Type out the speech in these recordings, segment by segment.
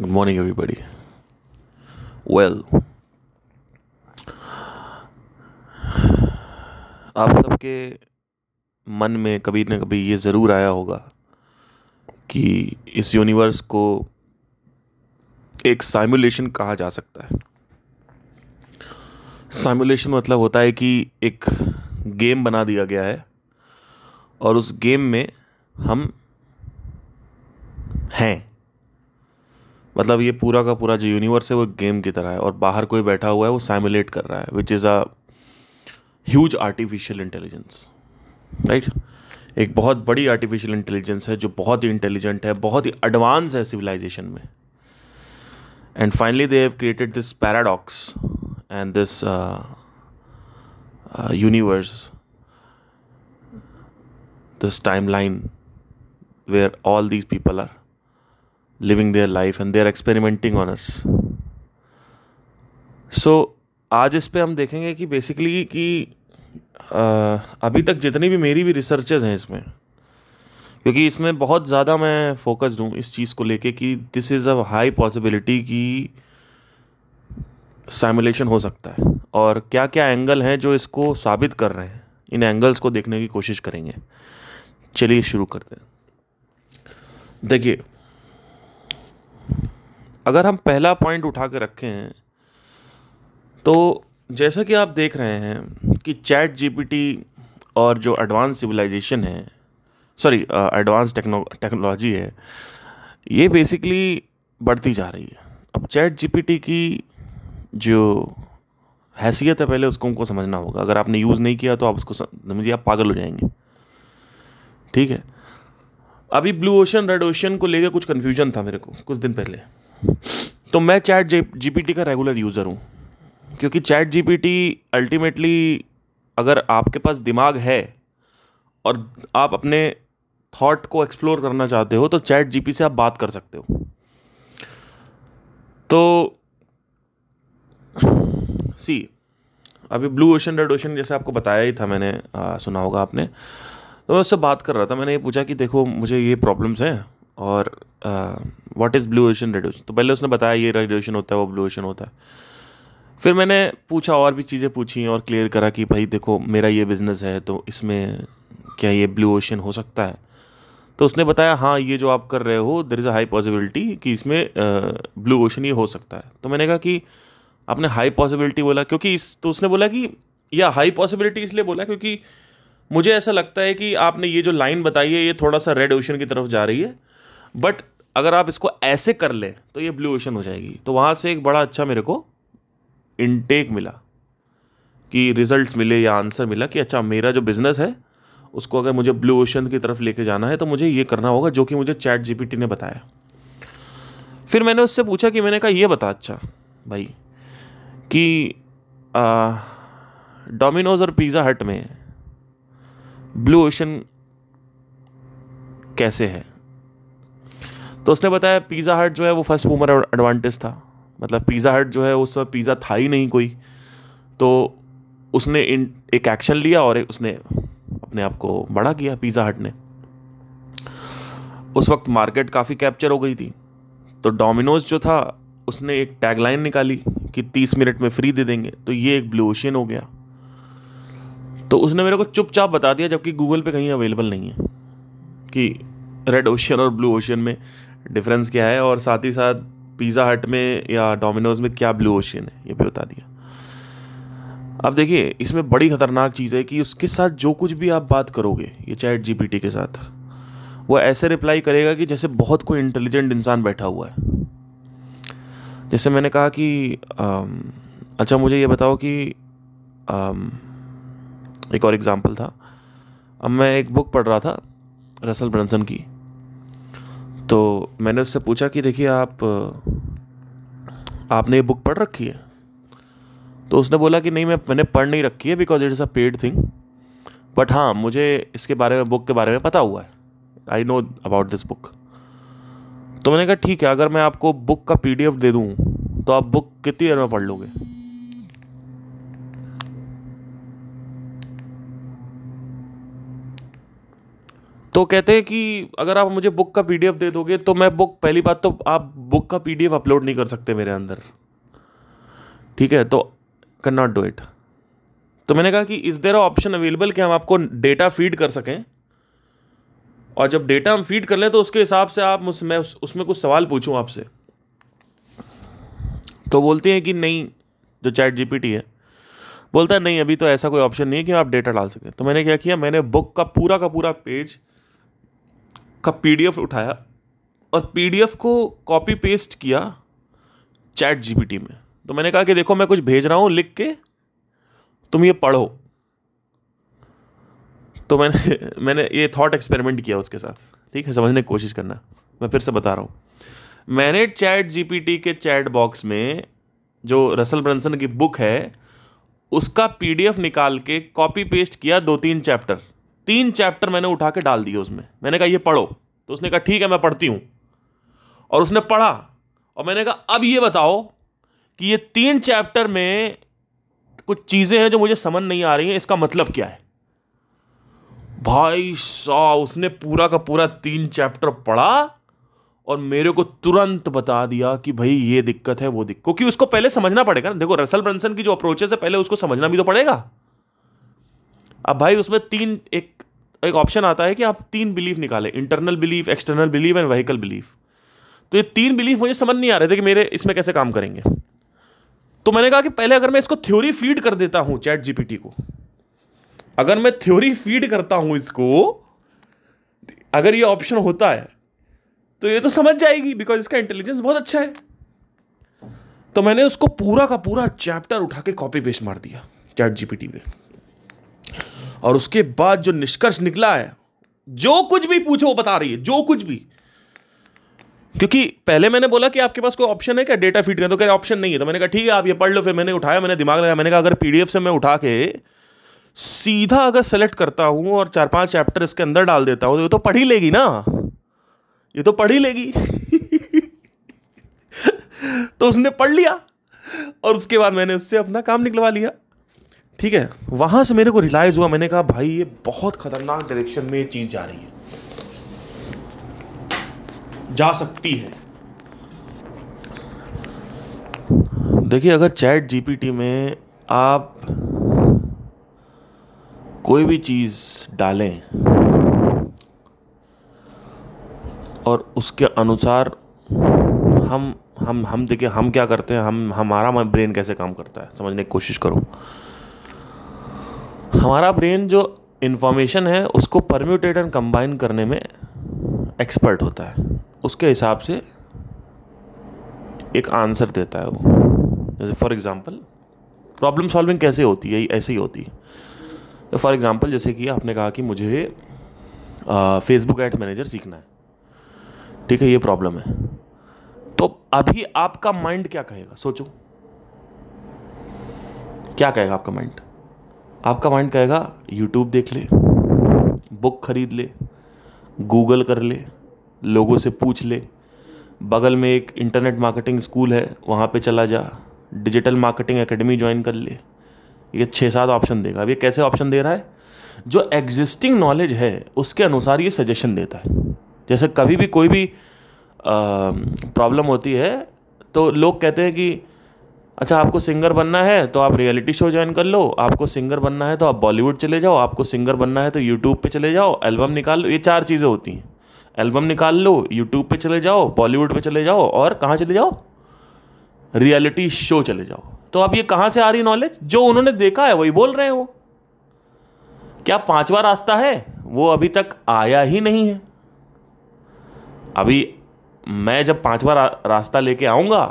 Good morning, everybody. Well, आप सबके मन में कभी ना कभी ये ज़रूर आया होगा कि इस यूनिवर्स को एक साइमुलेशन कहा जा सकता है साइमुलेशन मतलब होता है कि एक गेम बना दिया गया है और उस गेम में हम हैं मतलब ये पूरा का पूरा जो यूनिवर्स है वो गेम की तरह है और बाहर कोई बैठा हुआ है वो साइमुलेट कर रहा है which is a huge artificial intelligence right एक बहुत बड़ी आर्टिफिशियल इंटेलिजेंस है जो बहुत ही इंटेलिजेंट है, बहुत ही एडवांस है सिविलाइजेशन में। And finally they have created this paradox and this universe this timeline where all these people living their life and they're experimenting on us so आज इस पे हम देखेंगे कि बेसिकली कि आ, अभी तक जितनी भी मेरी भी रिसर्चेज हैं इसमें क्योंकि इसमें बहुत ज़्यादा मैं फोकस्ड हूँ इस चीज़ को लेके कि this is a high possibility कि साइमुलेशन हो सकता है। और क्या क्या एंगल हैं जो इसको साबित कर रहे हैं इन एंगल्स को देखने की कोशिश करेंगे। चलिए शुरू करते हैं। देखिए अगर हम पहला पॉइंट उठा के रखे हैं तो जैसा कि आप देख रहे हैं कि चैट जीपीटी और जो एडवांस सिविलाइजेशन है सॉरी एडवांस टेक्नो टेक्नोलॉजी है, ये बेसिकली बढ़ती जा रही है। अब चैट जीपीटी की जो हैसियत है, पहले उसको हमको समझना होगा। अगर आपने यूज़ नहीं किया तो आप उसको समझिए, आप पागल हो जाएँगे। ठीक है? अभी ब्लू ओशन रेड ओशन को लेकर कुछ कन्फ्यूज़न था मेरे को, कुछ दिन पहले। तो मैं चैट जी पी का रेगुलर यूज़र हूँ। क्योंकि चैट जीपीटी अल्टीमेटली अगर आपके पास दिमाग है और आप अपने थॉट को एक्सप्लोर करना चाहते हो तो चैट जीपी से आप बात कर सकते हो। तो सी अभी ब्लू ओशन रेड ओशन जैसे आपको बताया ही था मैंने आ, सुना होगा आपने। तो मैं उससे बात कर रहा था मैंने ये पूछा कि देखो मुझे ये प्रॉब्लम्स हैं। और what is blue ocean red ocean तो पहले उसने बताया ये रेड ओशन होता है, वो ब्लू ओशन होता है। फिर मैंने पूछा, और भी चीज़ें पूछी और क्लियर करा कि भाई देखो, मेरा ये बिज़नेस है तो इसमें क्या ये ब्लू ओशन हो सकता है? तो उसने बताया हाँ ये जो आप कर रहे हो there is a high possibility कि इसमें ब्लू ओशन ये हो सकता है। तो मैंने कहा कि आपने हाई पॉसिबिलिटी बोला, क्योंकि इस तो उसने बोला कि, या हाई पॉसिबिलिटी इसलिए बोला क्योंकि मुझे ऐसा लगता है कि आपने ये जो लाइन बताई है, ये थोड़ा सा रेड ओशन की तरफ़ जा रही है। बट अगर आप इसको ऐसे कर ले तो ये ब्लू ओशन हो जाएगी। तो वहाँ से एक बड़ा अच्छा मेरे को इनटेक मिला कि रिजल्ट्स मिले या आंसर मिला कि अच्छा मेरा जो बिज़नेस है, उसको अगर मुझे ब्लू ओशन की तरफ़ लेके जाना है तो मुझे ये करना होगा, जो कि मुझे चैट जीपीटी ने बताया। फिर मैंने उससे पूछा कि मैंने कहा, ये बता अच्छा भाई, कि डोमिनोज और पिज़्ज़ा हट में ब्लू ओशन कैसे है? तो उसने बताया पिज़्ज़ा हट जो है वो फ़र्स्ट मूवर एडवांटेज था। मतलब पिज़्ज़ा हट जो है उस समय पिज़्ज़ा था ही नहीं कोई। तो उसने इन, एक एक्शन लिया और उसने अपने आप को बड़ा किया पिज़्ज़ा हट ने। उस वक्त मार्केट काफ़ी कैप्चर हो गई थी। तो डोमिनोज जो था, उसने एक टैगलाइन निकाली कि तीस मिनट में फ्री दे देंगे। तो ये एक ब्लू ओशियन हो गया। तो उसने मेरे को चुपचाप बता दिया, जबकि गूगल पे कहीं अवेलेबल नहीं है कि रेड ओशियन और ब्लू ओशियन में डिफरेंस क्या है और साथ ही साथ पिज़्ज़ा हट में या डोमिनोज में क्या ब्लू ओशियन है? ये भी बता दिया। अब देखिए इसमें बड़ी खतरनाक चीज़ है कि उसके साथ जो कुछ भी आप बात करोगे ये चैट जीपीटी के साथ वो ऐसे रिप्लाई करेगा कि जैसे बहुत कोई इंटेलिजेंट इंसान बैठा हुआ है। जैसे मैंने कहा कि आम, अच्छा मुझे ये बताओ कि आम, एक और एग्ज़ाम्पल था। अब मैं एक बुक पढ़ रहा था रसल ब्रंसन की। तो मैंने उससे पूछा कि देखिए, आप, आपने ये बुक पढ़ रखी है? तो उसने बोला कि नहीं, मैं, मैंने पढ़ नहीं रखी है because it is a paid thing but हाँ मुझे इसके बारे में, बुक के बारे में पता हुआ है। I know about this book तो मैंने कहा, ठीक है, अगर मैं आपको बुक का पीडीएफ दे दूँ तो आप बुक कितनी देर में पढ़ लोगे? तो कहते हैं कि अगर आप मुझे बुक का पीडीएफ दे दोगे तो मैं बुक पहली बात तो आप बुक का पीडीएफ अपलोड नहीं कर सकते मेरे अंदर। ठीक है? तो कैन नॉट डू इट तो मैंने कहा कि इस देर ऑप्शन अवेलेबल कि हम आपको डेटा फ़ीड कर सकें? और जब डेटा हम फ़ीड कर लें तो उसके हिसाब से आप मुझ मैं उस, उसमें कुछ सवाल पूछूँ आपसे। तो बोलते हैं कि नहीं जो चैट जीपीटी है बोलता है नहीं अभी तो ऐसा कोई ऑप्शन नहीं है कि आप डेटा डाल सकें। तो मैंने क्या किया? मैंने बुक का पूरा का पूरा पेज का पीडीएफ उठाया और पीडीएफ को कॉपी पेस्ट किया चैट जीपीटी में। तो मैंने कहा कि देखो, मैं कुछ भेज रहा हूँ लिख के, तुम ये पढ़ो। तो मैंने मैंने ये थॉट एक्सपेरिमेंट किया उसके साथ। ठीक है, समझने की कोशिश करना। मैं फिर से बता रहा हूँ। मैंने चैट जीपीटी के चैट बॉक्स में जो रसल ब्रंसन की बुक है, उसका पीडीएफ निकाल के कॉपी पेस्ट किया दो तीन चैप्टर। तीन चैप्टर मैंने उठा के डाल दिए उसमें। मैंने कहा, ये पढ़ो। तो उसने कहा, ठीक है, मैं पढ़ती हूँ। और उसने पढ़ा और मैंने कहा, अब ये बताओ कि ये तीन चैप्टर में कुछ चीज़ें हैं जो मुझे समझ नहीं आ रही हैं, इसका मतलब क्या है? भाई साहब, उसने पूरा का पूरा तीन चैप्टर पढ़ा और मेरे को तुरंत बता दिया कि भाई, ये दिक्कत है, वो दिक्कत। क्योंकि उसको पहले समझना पड़ेगा ना। देखो, रसल ब्रंसन की जो अप्रोचेस है, पहले उसको समझना भी तो पड़ेगा। अब भाई उसमें तीन, एक एक ऑप्शन आता है कि आप तीन बिलीफ निकालें internal belief external belief and vehicle belief तो ये तीन बिलीफ मुझे समझ नहीं आ रहे थे कि मेरे इसमें कैसे काम करेंगे। तो मैंने कहा कि पहले अगर मैं इसको थ्योरी फ़ीड कर देता हूँ चैट जीपीटी को, अगर मैं थ्योरी फ़ीड करता हूँ इसको, अगर ये ऑप्शन होता है तो ये तो समझ जाएगी बिकॉज़ इसका इंटेलिजेंस बहुत अच्छा है। तो मैंने उसको पूरा का पूरा चैप्टर उठा के कॉपी पेस्ट मार दिया चैट जीपीटी पे। और उसके बाद जो निष्कर्ष निकला है, जो कुछ भी पूछो वो बता रही है, जो कुछ भी। क्योंकि पहले मैंने बोला कि आपके पास कोई ऑप्शन है क्या? डेटा फ़ीड करें तो कह रहे ऑप्शन नहीं है। तो मैंने कहा, ठीक है, आप ये पढ़ लो, फिर मैंने उठाया, मैंने दिमाग लगाया, मैंने कहा, अगर पीडीएफ से मैं उठा के सीधा अगर सेलेक्ट करता हूँ और चार पाँच चैप्टर इसके अंदर डाल देता हूँ तो ये तो पढ़ ही लेगी ना? ये तो पढ़ ही लेगी। तो उसने पढ़ लिया और उसके बाद मैंने उससे अपना काम निकलवा लिया। ठीक है, वहाँ से मेरे को रिलाइज़ हुआ, मैंने कहा, भाई, ये बहुत खतरनाक डायरेक्शन में ये चीज़ जा रही है। जा सकती है। देखिए, अगर चैट जीपीटी में आप कोई भी चीज़ डालें और उसके अनुसार हम हम हम, देखिए, हम क्या करते हैं, हम, हमारा ब्रेन कैसे काम करता है, समझने की कोशिश करो। हमारा ब्रेन जो इन्फॉर्मेशन है, उसको परम्यूटेट एंड कंबाइन करने में एक्सपर्ट होता है। उसके हिसाब से एक आंसर देता है वो। जैसे फॉर एग्ज़ाम्पल प्रॉब्लम सॉल्विंग कैसे होती है? ऐसे ही होती है। फॉर एग्ज़ाम्पल जैसे कि आपने कहा कि मुझे फेसबुक एड्स मैनेजर सीखना है। ठीक है, ये प्रॉब्लम है। तो अभी आपका माइंड क्या कहेगा? सोचो। क्या कहेगा आपका माइंड आपका माइंड कहेगा यूट्यूब देख ले बुक खरीद ले गूगल कर ले, लोगों से पूछ ले, बगल में एक इंटरनेट मार्केटिंग स्कूल है, वहाँ पे चला जा डिजिटल मार्केटिंग एकेडमी ज्वाइन कर ले। ये छः सात ऑप्शन देगा। अब ये कैसे ऑप्शन दे रहा है? जो एग्जिस्टिंग नॉलेज है, उसके अनुसार ये सजेशन देता है। जैसे कभी भी कोई भी प्रॉब्लम होती है तो लोग कहते हैं कि अच्छा आपको सिंगर बनना है तो आप रियलिटी शो ज्वाइन कर लो। आपको सिंगर बनना है तो आप बॉलीवुड चले जाओ। आपको सिंगर बनना है तो यूट्यूब पे चले जाओ। एल्बम निकाल लो। ये चार चीज़ें होती हैं। एल्बम निकाल लो, यूट्यूब पे चले जाओ, बॉलीवुड पे चले जाओ और कहाँ चले जाओ? रियलिटी शो चले जाओ। तो अब ये कहाँ से आ रही नॉलेज जो उन्होंने देखा है, वही बोल रहे हैं वो। क्या पांचवा रास्ता है? वो अभी तक आया ही नहीं है। अभी मैं जब पांचवा रास्ता लेके आऊँगा,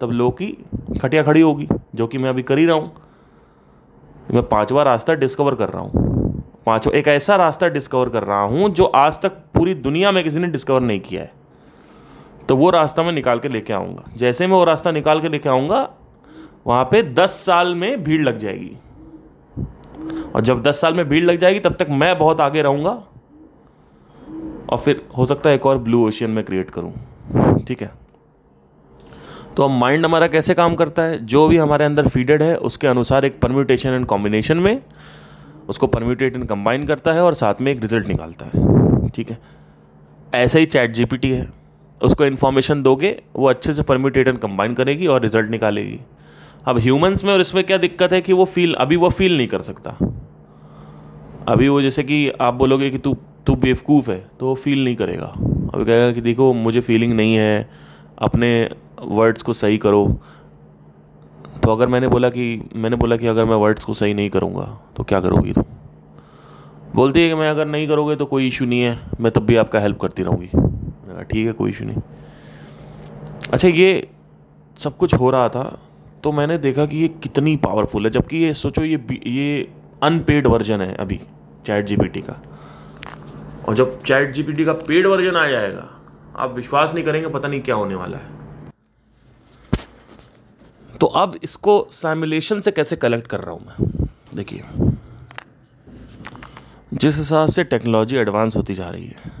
तब लोग की खटिया खड़ी होगी, जो कि मैं अभी कर ही रहा हूँ। मैं पांचवा रास्ता डिस्कवर कर रहा हूँ। पांचवा, एक ऐसा रास्ता डिस्कवर कर रहा हूँ, जो आज तक पूरी दुनिया में किसी ने डिस्कवर नहीं किया है। तो वो रास्ता मैं निकाल के लेके आऊँगा। जैसे मैं वो रास्ता निकाल के लेके आऊँगा, वहाँ पे दस साल में भीड़ लग जाएगी। और जब दस साल में भीड़ लग जाएगी, तब तक मैं बहुत आगे रहूँगा। और फिर हो सकता है एक और ब्लू ओशियन में क्रिएट करूँ। ठीक है? तो अब माइंड हमारा कैसे काम करता है? जो भी हमारे अंदर फीडेड है, उसके अनुसार एक परम्यूटेशन एंड कॉम्बिनेशन में उसको परम्यूटेट एंड कंबाइन करता है और साथ में एक रिज़ल्ट निकालता है। ठीक है? ऐसा ही चैट जीपीटी है। उसको इन्फॉर्मेशन दोगे, वो अच्छे से परम्यूटेट एंड कंबाइन करेगी और रिज़ल्ट निकालेगी। अब ह्यूमंस में और इसमें क्या दिक्कत है कि वो फील अभी वो फील नहीं कर सकता। अभी वो जैसे कि आप बोलोगे कि तू तू बेवकूफ़ है तो वो फील नहीं करेगा। अभी कहेगा कि देखो, मुझे फीलिंग नहीं है, अपने वर्ड्स को सही करो। तो अगर मैंने बोला कि, मैंने बोला कि अगर मैं वर्ड्स को सही नहीं करूँगा तो क्या करोगी तुम? बोलती है कि मैं अगर नहीं करोगे तो कोई इशू नहीं है, मैं तब भी आपका हेल्प करती रहूँगी। ठीक है, कोई इशू नहीं। अच्छा ये सब कुछ हो रहा था तो मैंने देखा कि ये कितनी पावरफुल है, जबकि ये सोचो, ये ये अनपेड वर्जन है अभी चैट जीपीटी का। और जब चैट जीपीटी का पेड वर्जन आ जाएगा, आप विश्वास नहीं करेंगे, पता नहीं क्या होने वाला है। तो अब इसको सैमुलेशन से कैसे कलेक्ट कर रहा हूँ मैं? देखिए। जिस हिसाब से टेक्नोलॉजी एडवांस होती जा रही है,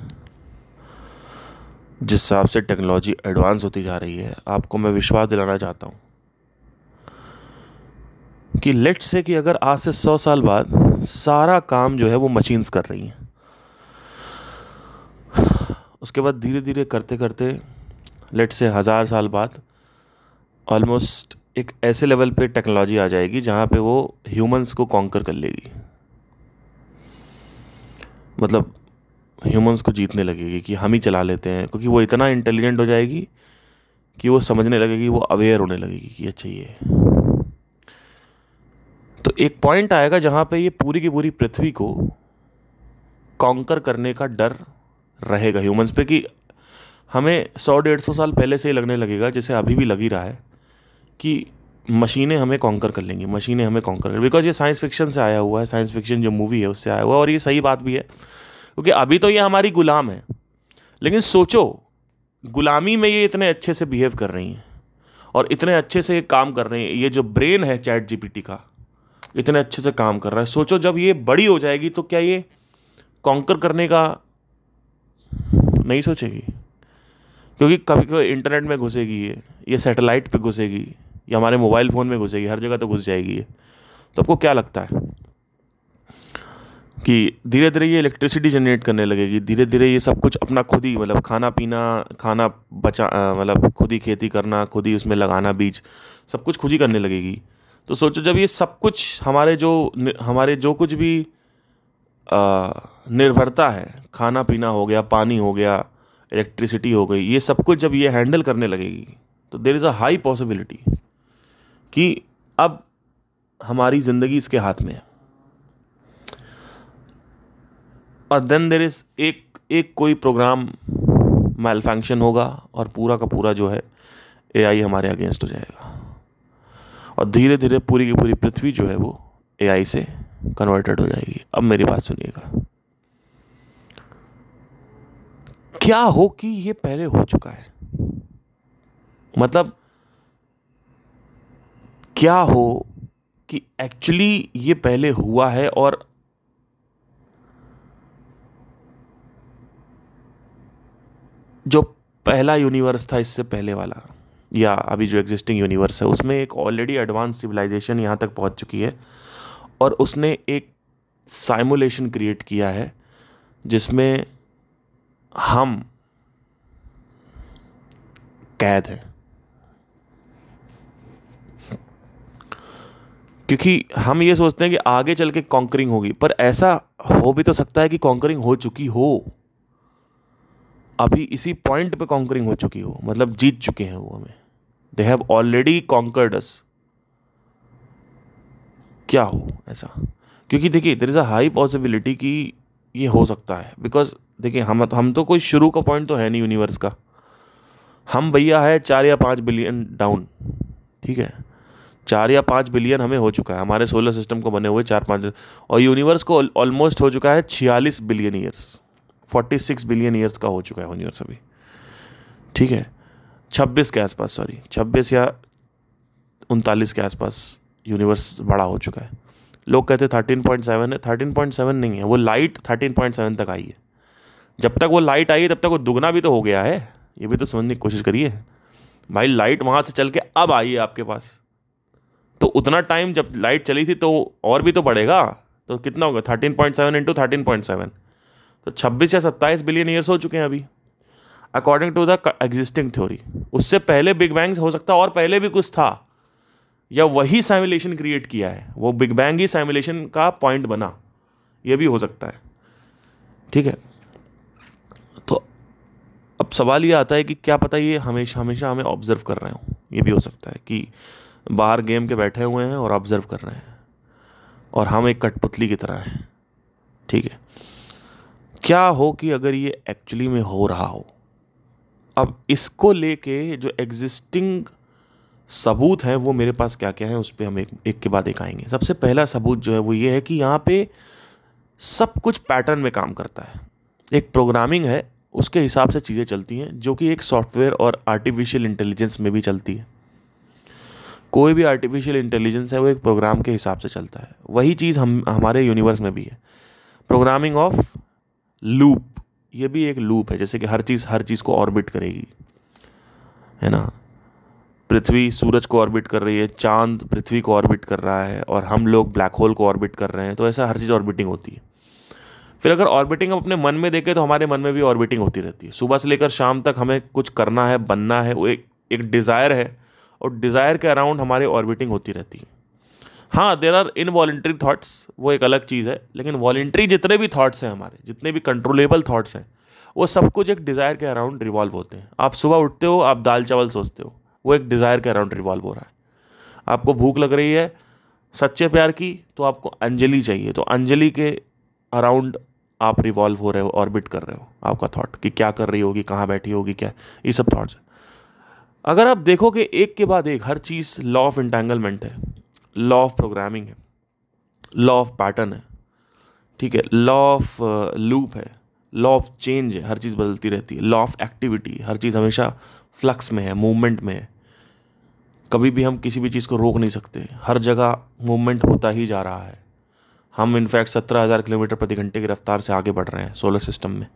जिस हिसाब से टेक्नोलॉजी एडवांस होती जा रही है, आपको मैं विश्वास दिलाना चाहता हूँ कि लेट से कि अगर आज से सौ साल बाद सारा काम जो है वो मशीन्स कर रही हैं। उसके बाद धीरे धीरे करते करते लेट से हज़ार साल बाद ऑलमोस्ट एक ऐसे लेवल पे टेक्नोलॉजी आ जाएगी जहाँ पे वो ह्यूमंस को कॉन्कर कर लेगी। मतलब ह्यूमंस को जीतने लगेगी कि हम ही चला लेते हैं, क्योंकि वो इतना इंटेलिजेंट हो जाएगी कि वो समझने लगेगी, वो अवेयर होने लगेगी कि अच्छा ये तो एक पॉइंट आएगा जहाँ पे ये पूरी की पूरी पृथ्वी को कॉन्कर करने का डर रहेगा ह्यूमंस पे कि हमें सौ डेढ़ सौ साल पहले से ही लगने लगेगा, जैसे अभी भी लग ही रहा है। कि मशीनें हमें कॉन्कर कर लेंगी, मशीनें हमें कॉन्कर कर बिकॉज़ ये साइंस फिक्शन से आया हुआ है साइंस फिक्शन जो मूवी है उससे आया हुआ है और ये सही बात भी है। क्योंकि अभी तो ये हमारी गुलाम है, लेकिन सोचो, गुलामी में ये इतने अच्छे से बिहेव कर रही हैं और इतने अच्छे से ये काम कर रहे हैं। ये जो ब्रेन है चैट जीपीटी का, इतने अच्छे से काम कर रहा है। सोचो, जब ये बड़ी हो जाएगी तो क्या ये कॉन्कर करने का नहीं सोचेगी? क्योंकि कभी कभी इंटरनेट में घुसेगी ये ये सैटेलाइट पे घुसेगी। या हमारे मोबाइल फ़ोन में घुसेगी, हर जगह तो घुस जाएगी ये। तो आपको क्या लगता है कि धीरे धीरे ये इलेक्ट्रिसिटी जनरेट करने लगेगी धीरे धीरे ये सब कुछ अपना खुद ही मतलब खाना पीना, खाना बचा मतलब खुद ही खेती करना, खुद ही उसमें लगाना, बीज, सब कुछ खुद ही करने लगेगी। तो सोचो जब ये सब कुछ हमारे जो हमारे जो कुछ भी निर्भरता है, खाना पीना हो गया, पानी हो गया इलेक्ट्रिसिटी हो गई, ये सब कुछ जब ये हैंडल करने लगेगी तो there is a high possibility कि अब हमारी ज़िंदगी इसके हाथ में है। और देन देर इज़ एक एक कोई प्रोग्राम मेल फ़ंक्शन होगा और पूरा का पूरा जो है एआई हमारे अगेंस्ट हो जाएगा। और धीरे धीरे पूरी की पूरी पृथ्वी जो है वो एआई से कन्वर्टेड हो जाएगी। अब मेरी बात सुनिएगा। क्या हो कि ये पहले हो चुका है? मतलब क्या हो कि एक्चुअली ये पहले हुआ है और जो पहला यूनिवर्स था इससे पहले वाला, या अभी जो एग्जिस्टिंग यूनिवर्स है, उसमें एक ऑलरेडी एडवांस सिविलाइजेशन यहाँ तक पहुँच चुकी है और उसने एक साइमुलेशन क्रिएट किया है जिसमें हम कैद हैं। क्योंकि हम ये सोचते हैं कि आगे चल के कॉन्करिंग होगी, पर ऐसा हो भी तो सकता है कि कॉन्करिंग हो चुकी हो। अभी इसी पॉइंट पे कॉन्करिंग हो चुकी हो मतलब जीत चुके हैं वो हमें। They have already conquered us क्या हो ऐसा? क्योंकि देखिए there is a high possibility कि ये हो सकता है बिकॉज़ देखिए, हम हम तो कोई शुरू का पॉइंट तो है नहीं यूनिवर्स का। हम भैया है चार या पाँच बिलियन डाउन ठीक है? चार या पाँच बिलियन हमें हो चुका है, हमारे सोलर सिस्टम को बने हुए चार पाँच और यूनिवर्स को ऑलमोस्ट हो चुका है छियालीस billion years forty six billion years का हो चुका है यूनिवर्स अभी। ठीक है? छब्बीस के आसपास सॉरी छब्बीस या उनतालीस के आसपास यूनिवर्स बड़ा हो चुका है। लोग कहते हैं थर्टीन पॉइंट सेवन है थर्टीन पॉइंट सेवन नहीं है, वो लाइट थर्टीन पॉइंट सेवन तक आई है। जब तक वो लाइट आई है, तब तक वो दुगना भी तो हो गया है। ये भी तो समझने की कोशिश करिए। भाई लाइट वहाँ से चल के अब आई है आपके पास। तो उतना टाइम जब लाइट चली थी तो और भी तो बढ़ेगा। तो कितना होगा thirteen point seven into thirteen point seven तो 26 या 27 बिलियन ईयर्स हो चुके हैं अभी। According to the existing theory उससे पहले बिग बैंग्स हो सकता, और पहले भी कुछ था। या वही साइमुलेशन क्रिएट किया है। वो बिग बैंग ही साइमुलेशन का पॉइंट बना। ये भी हो सकता है। ठीक है? तो अब सवाल ये आता है कि क्या पता ये हमेशा हमेशा हमें ऑब्ज़र्व कर रहे हो। ये भी हो सकता है कि बाहर गेम के बैठे हुए हैं और ऑब्ज़र्व कर रहे हैं। और हम एक कठपुतली की तरह हैं। ठीक है? क्या हो कि अगर ये एक्चुअली में हो रहा हो, अब इसको लेके जो एग्जिस्टिंग सबूत हैं, वो मेरे पास क्या क्या है, उस पर हम एक एक के बाद एक आएँगे। सबसे पहला सबूत जो है, वो ये है कि यहाँ पे सब कुछ पैटर्न में काम करता है। एक प्रोग्रामिंग है, उसके हिसाब से चीज़ें चलती हैं, जो कि एक सॉफ्टवेयर और आर्टिफिशियल इंटेलिजेंस में भी चलती है। कोई भी आर्टिफिशियल इंटेलिजेंस है, वो एक प्रोग्राम के हिसाब से चलता है। वही चीज़ हम, हमारे यूनिवर्स में भी है। प्रोग्रामिंग ऑफ़ लूप ये भी एक लूप है, जैसे कि हर चीज़ हर चीज़ को ऑर्बिट करेगी। है ना? पृथ्वी सूरज को ऑर्बिट कर रही है, चाँद पृथ्वी को ऑर्बिट कर रहा है, और हम लोग ब्लैक होल को ऑर्बिट कर रहे हैं तो ऐसा हर चीज़ ऑर्बिटिंग होती है। फिर अगर ऑर्बिटिंग हम अपने मन में देखें तो हमारे मन में भी ऑर्बिटिंग होती रहती है। सुबह से लेकर शाम तक हमें कुछ करना है, बनना है, वो एक एक डिज़ायर है और डिज़ायर के अराउंड हमारे ऑर्बिटिंग होती रहती है। हाँ there are in involuntary thoughts वो एक अलग चीज़ है, लेकिन वॉल्ट्री जितने भी थाट्स हैं हमारे, जितने भी कंट्रोलेबल थाट्स हैं, वो सब कुछ एक डिज़ायर के अराउंड रिवॉल्व होते हैं। आप सुबह उठते हो, आप दाल चावल सोचते हो, वो एक डिज़ायर के अराउंड रिवॉल्व हो रहा है। आपको भूख लग रही है, सच्चे प्यार की तो आपको अंजलि चाहिए तो अंजलि के अराउंड आप रिवॉल्व हो रहे हो ऑर्बिट कर रहे हो, आपका थॉट कि क्या कर रही होगी, कहाँ बैठी होगी, क्या, ये सब थॉट्स है। अगर आप देखो कि एक के बाद एक, हर चीज़ लॉ ऑफ़ इंटेंगलमेंट है। लॉ ऑफ़ प्रोग्रामिंग है। लॉ ऑफ़ पैटर्न है। ठीक है लॉ ऑफ़ लूप है। लॉ ऑफ़ चेंज है, हर चीज़ बदलती रहती है। लॉ ऑफ़ एक्टिविटी हर चीज़ हमेशा फ्लक्स में है मूवमेंट में है। कभी भी हम किसी भी चीज़ को रोक नहीं सकते। हर जगह मूवमेंट होता ही जा रहा है। हम इनफैक्ट सत्रह हज़ार किलोमीटर प्रति घंटे की रफ्तार से आगे बढ़ रहे हैं सोलर सिस्टम में।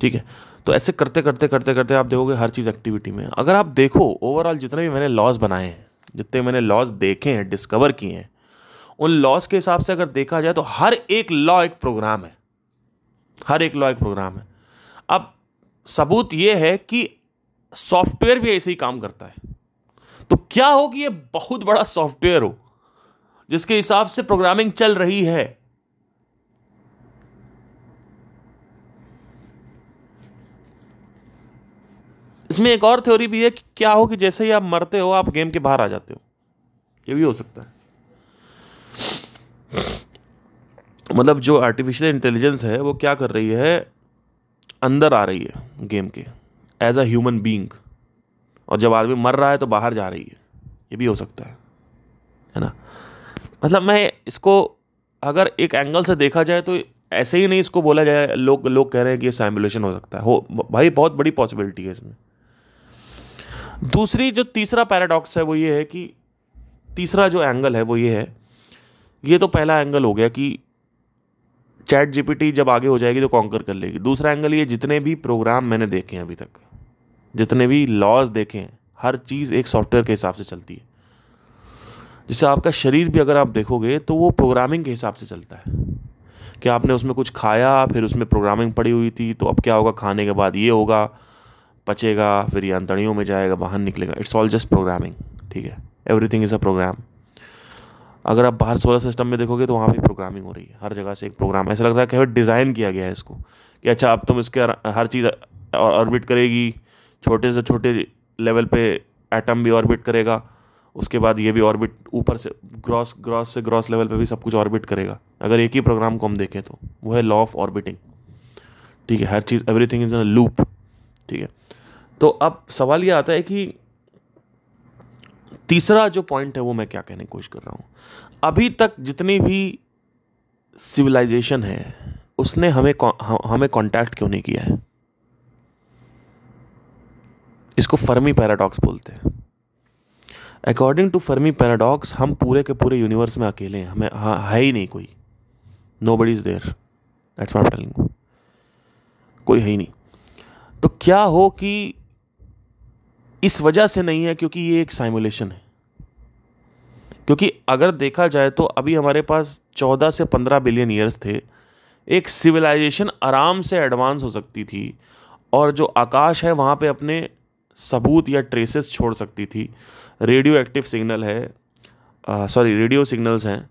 ठीक है तो ऐसे करते करते करते करते आप देखोगे हर चीज़ एक्टिविटी में। अगर आप देखो ओवरऑल जितने भी मैंने लॉस बनाए हैं, जितने मैंने लॉस देखे हैं डिस्कवर किए हैं, उन लॉस के हिसाब से अगर देखा जाए तो हर एक लॉ एक प्रोग्राम है। हर एक लॉ एक प्रोग्राम है। अब सबूत यह है कि सॉफ्टवेयर भी ऐसे ही काम करता है। तो क्या हो कि ये बहुत बड़ा सॉफ्टवेयर हो, जिसके हिसाब से प्रोग्रामिंग चल रही है? इसमें एक और थ्योरी भी है कि क्या हो कि जैसे ही आप मरते हो, आप गेम के बाहर आ जाते हो। ये भी हो सकता है। मतलब जो आर्टिफिशियल इंटेलिजेंस है, वो क्या कर रही है? अंदर आ रही है गेम के एज अ ह्यूमन बींग और जब आदमी मर रहा है तो बाहर जा रही है। ये भी हो सकता है है ना? मतलब मैं इसको, अगर एक एंगल से देखा जाए तो ऐसे ही नहीं इसको बोला जाए, लोग लोग कह रहे हैं कि ये सैमुलेशन हो सकता है। हो, भाई, बहुत बड़ी पॉसिबिलिटी है इसमें। दूसरी जो तीसरा पैराडॉक्स है वो ये है कि तीसरा जो एंगल है वो ये है, ये तो पहला एंगल हो गया कि चैट जीपीटी जब आगे हो जाएगी तो कॉन्कर कर लेगी। दूसरा एंगल ये, जितने भी प्रोग्राम मैंने देखे हैं अभी तक, जितने भी लॉज देखे हैं, हर चीज़ एक सॉफ्टवेयर के हिसाब से चलती है। जैसे आपका शरीर भी अगर आप देखोगे तो वो प्रोग्रामिंग के हिसाब से चलता है। कि आपने उसमें कुछ खाया, फिर उसमें प्रोग्रामिंग पड़ी हुई थी तो अब क्या होगा, खाने के बाद ये होगा पचेगा, फिर ये अंतड़ियों में जाएगा, बाहर निकलेगा। इट्स ऑल जस्ट प्रोग्रामिंग ठीक है? एवरीथिंग इज़ अ प्रोग्राम अगर आप बाहर सोलर सिस्टम में देखोगे तो वहाँ भी प्रोग्रामिंग हो रही है। हर जगह से एक प्रोग्राम ऐसा लगता है कि डिज़ाइन किया गया है इसको, कि अच्छा अब तुम इसके हर चीज़ ऑर्बिट करेगी, छोटे से छोटे लेवल पे एटम भी ऑर्बिट करेगा, उसके बाद ये भी ऑर्बिट ऊपर से ग्रॉस ग्रॉस से ग्रॉस लेवल पे भी सब कुछ ऑर्बिट करेगा। अगर एक ही प्रोग्राम को हम देखें तो वो है लॉ ऑफ़ ऑर्बिटिंग ठीक है? हर चीज़ एवरीथिंग इज़ इन लूप ठीक है? तो अब सवाल ये आता है कि तीसरा जो पॉइंट है वो मैं क्या कहने की कोशिश कर रहा हूँ? अभी तक जितनी भी सिविलाइजेशन है, उसने हमें हमें कांटेक्ट क्यों नहीं किया है? इसको फर्मी पैराडॉक्स बोलते हैं। अकॉर्डिंग टू फर्मी पैराडॉक्स हम पूरे के पूरे यूनिवर्स में अकेले हैं। हमें हाँ है नहीं कोई। Nobody is there that's not telling कोई है ही नहीं। तो क्या हो कि इस वजह से नहीं है क्योंकि ये एक साइमुलेशन है। क्योंकि अगर देखा जाए तो अभी हमारे पास चौदह से पंद्रह बिलियन ईयर्स थे। एक सिविलाइजेशन आराम से एडवांस हो सकती थी और जो आकाश है वहाँ पे अपने सबूत या ट्रेसेस छोड़ सकती थी। रेडियो एक्टिव सिग्नल है सॉरी रेडियो सिग्नल्स हैं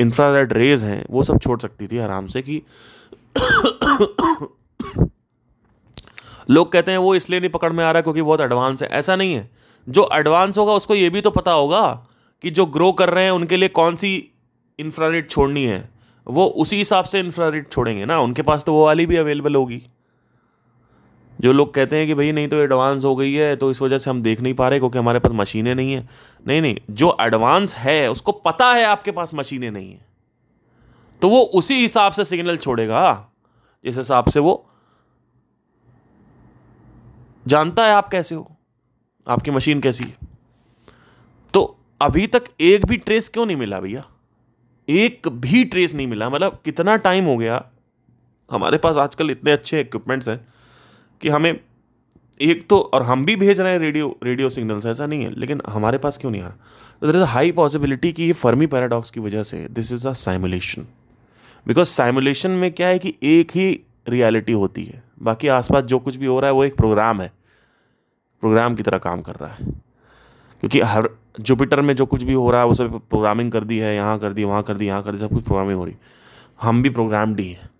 इंफ्रारेड रेज हैं, वो सब छोड़ सकती थी आराम से कि लोग कहते हैं वो इसलिए नहीं पकड़ में आ रहा क्योंकि बहुत एडवांस है। ऐसा नहीं है। जो एडवांस होगा, उसको ये भी तो पता होगा कि जो ग्रो कर रहे हैं, उनके लिए कौन सी इंफ्रारेड छोड़नी है। वो उसी हिसाब से इंफ्रारेड छोड़ेंगे ना। उनके पास तो वो वाली भी अवेलेबल होगी। जो लोग कहते हैं कि भाई, नहीं तो एडवांस हो गई है तो इस वजह से हम देख नहीं पा रहे क्योंकि हमारे पास मशीनें नहीं है। नहीं नहीं, जो एडवांस है, उसको पता है आपके पास मशीनें नहीं है। तो वो उसी हिसाब से सिग्नल छोड़ेगा। जिस हिसाब से वो जानता है आप कैसे हो? आपकी मशीन कैसी है? तो अभी तक एक भी ट्रेस क्यों नहीं मिला भैया? एक भी ट्रेस नहीं मिला। मतलब कितना टाइम हो गया? हमारे पास आजकल इतने अच्छे इक्विपमेंट्स हैं कि हमें एक तो और हम भी भेज रहे हैं रेडियो रेडियो सिग्नल्स ऐसा नहीं है। लेकिन हमारे पास क्यों नहीं आ रहा? There is a high possibility कि ये फर्मी पैराडॉक्स की वजह से this is a simulation because simulation में क्या है कि एक ही रियलिटी होती है। बाकी आसपास जो कुछ भी हो रहा है, वो एक प्रोग्राम है। प्रोग्राम की तरह काम कर रहा है। क्योंकि हर, जुपिटर में जो कुछ भी हो रहा है, वो सब प्रोग्रामिंग कर दी है, यहाँ कर दी, वहाँ कर दी, यहाँ कर दी, सब कुछ प्रोग्रामिंग हो रही हम भी प्रोग्राम डी हैं।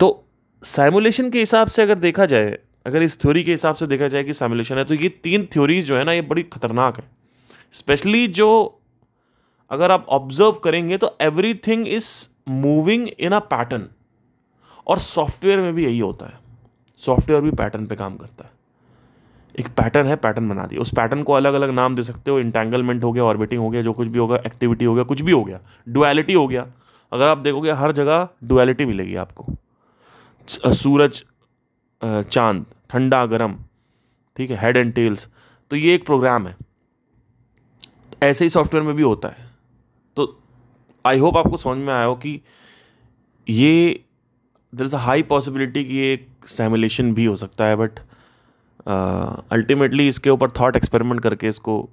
तो साइमुलेशन के हिसाब से अगर देखा जाए, अगर इस थ्योरी के हिसाब से देखा जाए कि साइमुलेशन है तो ये तीन थ्योरीज जो है ना, ये बड़ी खतरनाक है। स्पेशली जो अगर आप ऑब्ज़र्व करेंगे तो everything is moving in a pattern. और सॉफ्टवेयर में भी यही होता है। सॉफ्टवेयर भी पैटर्न पे काम करता है। एक पैटर्न है पैटर्न बना दिया उस पैटर्न को अलग अलग नाम दे सकते हो। इंटेंगलमेंट हो गया ऑर्बिटिंग हो गया, जो कुछ भी होगा एक्टिविटी हो गया, कुछ भी हो गया। डुअलिटी हो गया। अगर आप देखोगे, हर जगह डुअलिटी मिलेगी आपको। सूरज चाँद, ठंडा, गर्म, ठीक है हेड एंड टेल्स तो ये एक प्रोग्राम है। ऐसे ही सॉफ्टवेयर में भी होता है। तो आई होप आपको समझ में आया हो कि ये there is a high possibility कि ये एक सैमुलेशन भी हो सकता है बट अल्टीमेटली इसके ऊपर थॉट एक्सपेरिमेंट करके इसको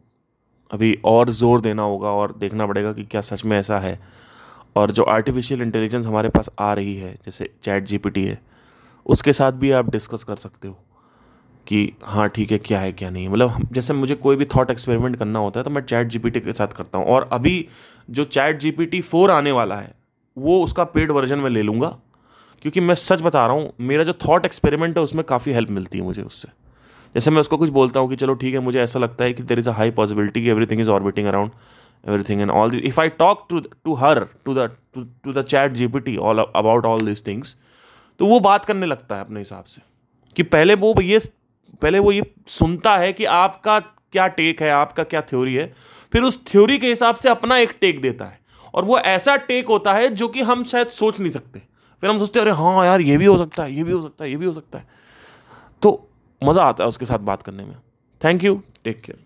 अभी और ज़ोर देना होगा और देखना पड़ेगा कि क्या सच में ऐसा है। और जो आर्टिफिशियल इंटेलिजेंस हमारे पास आ रही है, जैसे चैट जीपीटी है, उसके साथ भी आप डिस्कस कर सकते हो कि हाँ ठीक है, क्या है, क्या नहीं। मतलब जैसे मुझे कोई भी थॉट एक्सपेरिमेंट करना होता है तो मैं चैट जीपीटी के साथ करता हूँ। और अभी जो चैट जी पी फोर आने वाला है, वो उसका पेड वर्जन में ले लूँगा, क्योंकि मैं सच बता रहा हूँ, मेरा जो थॉट एक्सपेरिमेंट है, उसमें काफ़ी हेल्प मिलती है मुझे उससे। जैसे मैं उसको कुछ बोलता हूँ कि चलो ठीक है मुझे ऐसा लगता है कि there is a high possibility कि everything is orbiting around everything and all this. If i talk to to her to the to, to the chat gpt all about all these things तो वो बात करने लगता है अपने हिसाब से कि पहले वो ये पहले वो ये सुनता है कि आपका क्या टेक है आपका क्या थ्योरी है फिर उस थ्योरी के हिसाब से अपना एक टेक देता है। और वो ऐसा टेक होता है जो कि हम शायद सोच नहीं सकते। फिर हम सोचते हैं अरे हाँ यार ये भी हो सकता है ये भी हो सकता है ये भी हो सकता है। तो मज़ा आता है उसके साथ बात करने में। Thank you take care